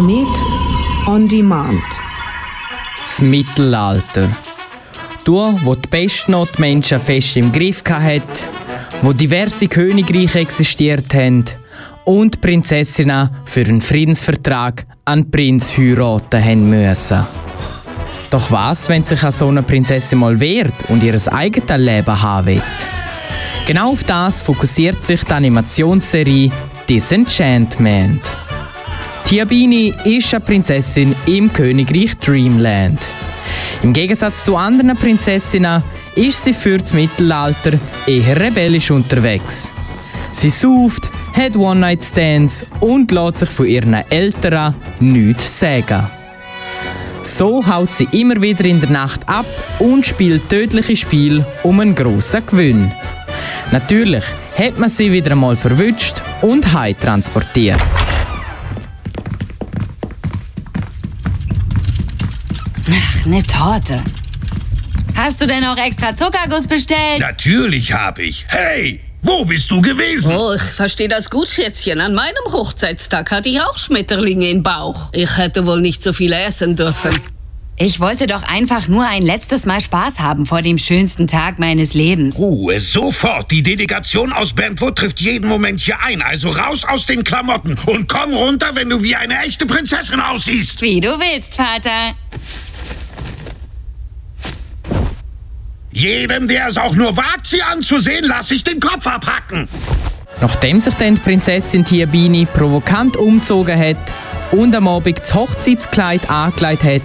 Komet on Demand. Das Mittelalter. Du, wo die Bestnotmenschen fest im Griff hat, wo diverse Königreiche existiert haben und die Prinzessinnen für einen Friedensvertrag an Prinz heiraten haben müssen. Doch was, wenn sich so eine Prinzessin mal wehrt und ihr eigenes Leben haben will? Genau auf das fokussiert sich die Animationsserie Disenchantment. Tiabini ist eine Prinzessin im Königreich Dreamland. Im Gegensatz zu anderen Prinzessinnen ist sie für das Mittelalter eher rebellisch unterwegs. Sie sauft, hat One-Night-Stands und lässt sich von ihren Eltern nichts sagen. So haut sie immer wieder in der Nacht ab und spielt tödliche Spiele um einen grossen Gewinn. Natürlich hat man sie wieder einmal verwünscht und heim transportiert. Ach, eine Torte. Hast du denn auch extra Zuckerguss bestellt? Natürlich hab ich. Hey, wo bist du gewesen? Oh, ich verstehe das gut, Schätzchen. An meinem Hochzeitstag hatte ich auch Schmetterlinge im Bauch. Ich hätte wohl nicht so viel essen dürfen. Ich wollte doch einfach nur ein letztes Mal Spaß haben vor dem schönsten Tag meines Lebens. Ruhe, sofort. Die Delegation aus Brentwood trifft jeden Moment hier ein. Also raus aus den Klamotten und komm runter, wenn du wie eine echte Prinzessin aussiehst. Wie du willst, Vater. Jedem, der es auch nur wagt, sie anzusehen, lasse ich den Kopf abhacken. Nachdem sich dann die Prinzessin Tiabini provokant umgezogen hat und am Abend das Hochzeitskleid angelegt hat,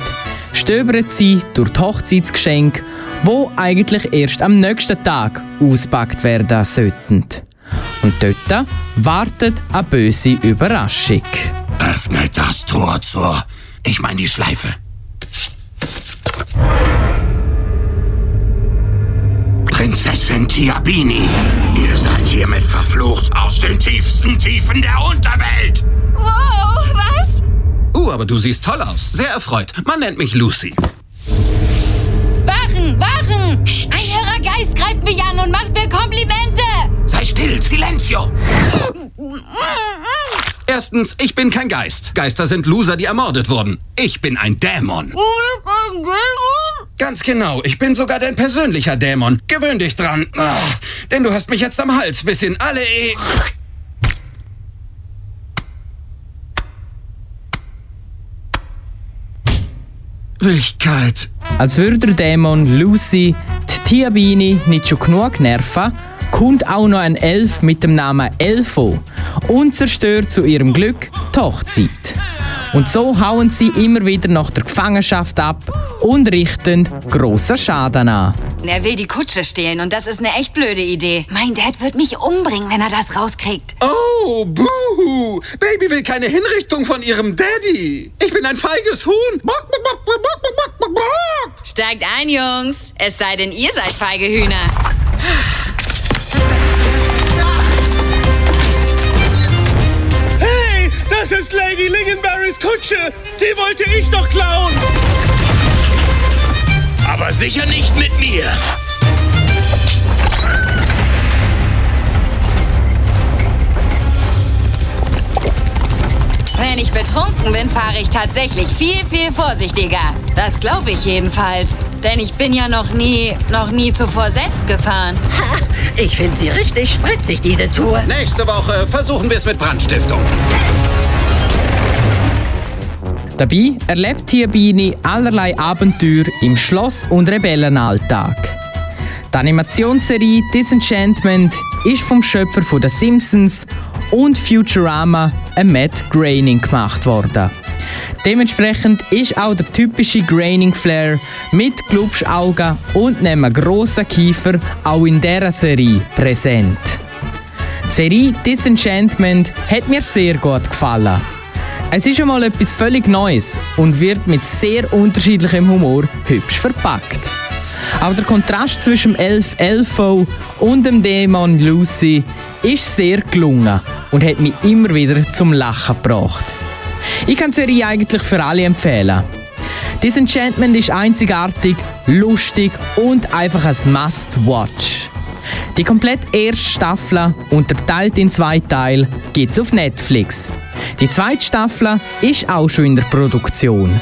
stöbert sie durch die Hochzeitsgeschenke, wo eigentlich erst am nächsten Tag ausgepackt werden sollten. Und dort wartet eine böse Überraschung. Öffne das Tor zur, ich meine die Schleife. Prinzessin Tiabini, ihr seid hiermit verflucht aus den tiefsten Tiefen der Unterwelt. Wow, was? Uh, aber du siehst toll aus. Sehr erfreut. Man nennt mich Lucy. Wachen, wachen! Ein irrer Geist greift mich an und macht mir Komplimente! Sei still, Silenzio. Erstens, ich bin kein Geist. Geister sind Loser, die ermordet wurden. Ich bin ein Dämon. Ganz genau, ich bin sogar dein persönlicher Dämon. Gewöhn dich dran. Ah, denn du hast mich jetzt am Hals bis in alle e Wichtigkeit. Als würde der Dämon Lucy die Tiabini nicht schon genug nerven, kommt auch noch ein Elf mit dem Namen Elfo und zerstört zu ihrem Glück die Hochzeit. Und so hauen sie immer wieder nach der Gefangenschaft ab und richten grossen Schaden an. Er will die Kutsche stehlen und das ist eine echt blöde Idee. Mein Dad wird mich umbringen, wenn er das rauskriegt. Oh, buhu. Baby will keine Hinrichtung von ihrem Daddy. Ich bin ein feiges Huhn. Bock, bock, bock, bock, bock, bock, bock, bock. Steigt ein, Jungs. Es sei denn, ihr seid feige Hühner. Lingenberrys Kutsche. Die wollte ich doch klauen. Aber sicher nicht mit mir. Wenn ich betrunken bin, fahre ich tatsächlich viel, viel vorsichtiger. Das glaube ich jedenfalls. Denn ich bin ja noch nie, noch nie zuvor selbst gefahren. Ich finde sie richtig spritzig, diese Tour. Nächste Woche versuchen wir es mit Brandstiftung. Dabei erlebt Tiabini allerlei Abenteuer im Schloss- und Rebellenalltag. Die Animationsserie Disenchantment ist vom Schöpfer von The Simpsons und Futurama, Matt Groening, gemacht worden. Dementsprechend ist auch der typische Groening-Flair mit Glubschaugen und einem grossen Kiefer auch in dieser Serie präsent. Die Serie Disenchantment hat mir sehr gut gefallen. Es ist einmal etwas völlig Neues und wird mit sehr unterschiedlichem Humor hübsch verpackt. Aber der Kontrast zwischen dem Elf Elfo und dem Dämon Lucy ist sehr gelungen und hat mich immer wieder zum Lachen gebracht. Ich kann die Serie eigentlich für alle empfehlen. Disenchantment ist einzigartig, lustig und einfach ein Must-Watch. Die komplette erste Staffel, unterteilt in zwei Teile, gibt's auf Netflix. Die zweite Staffel ist auch schon in der Produktion.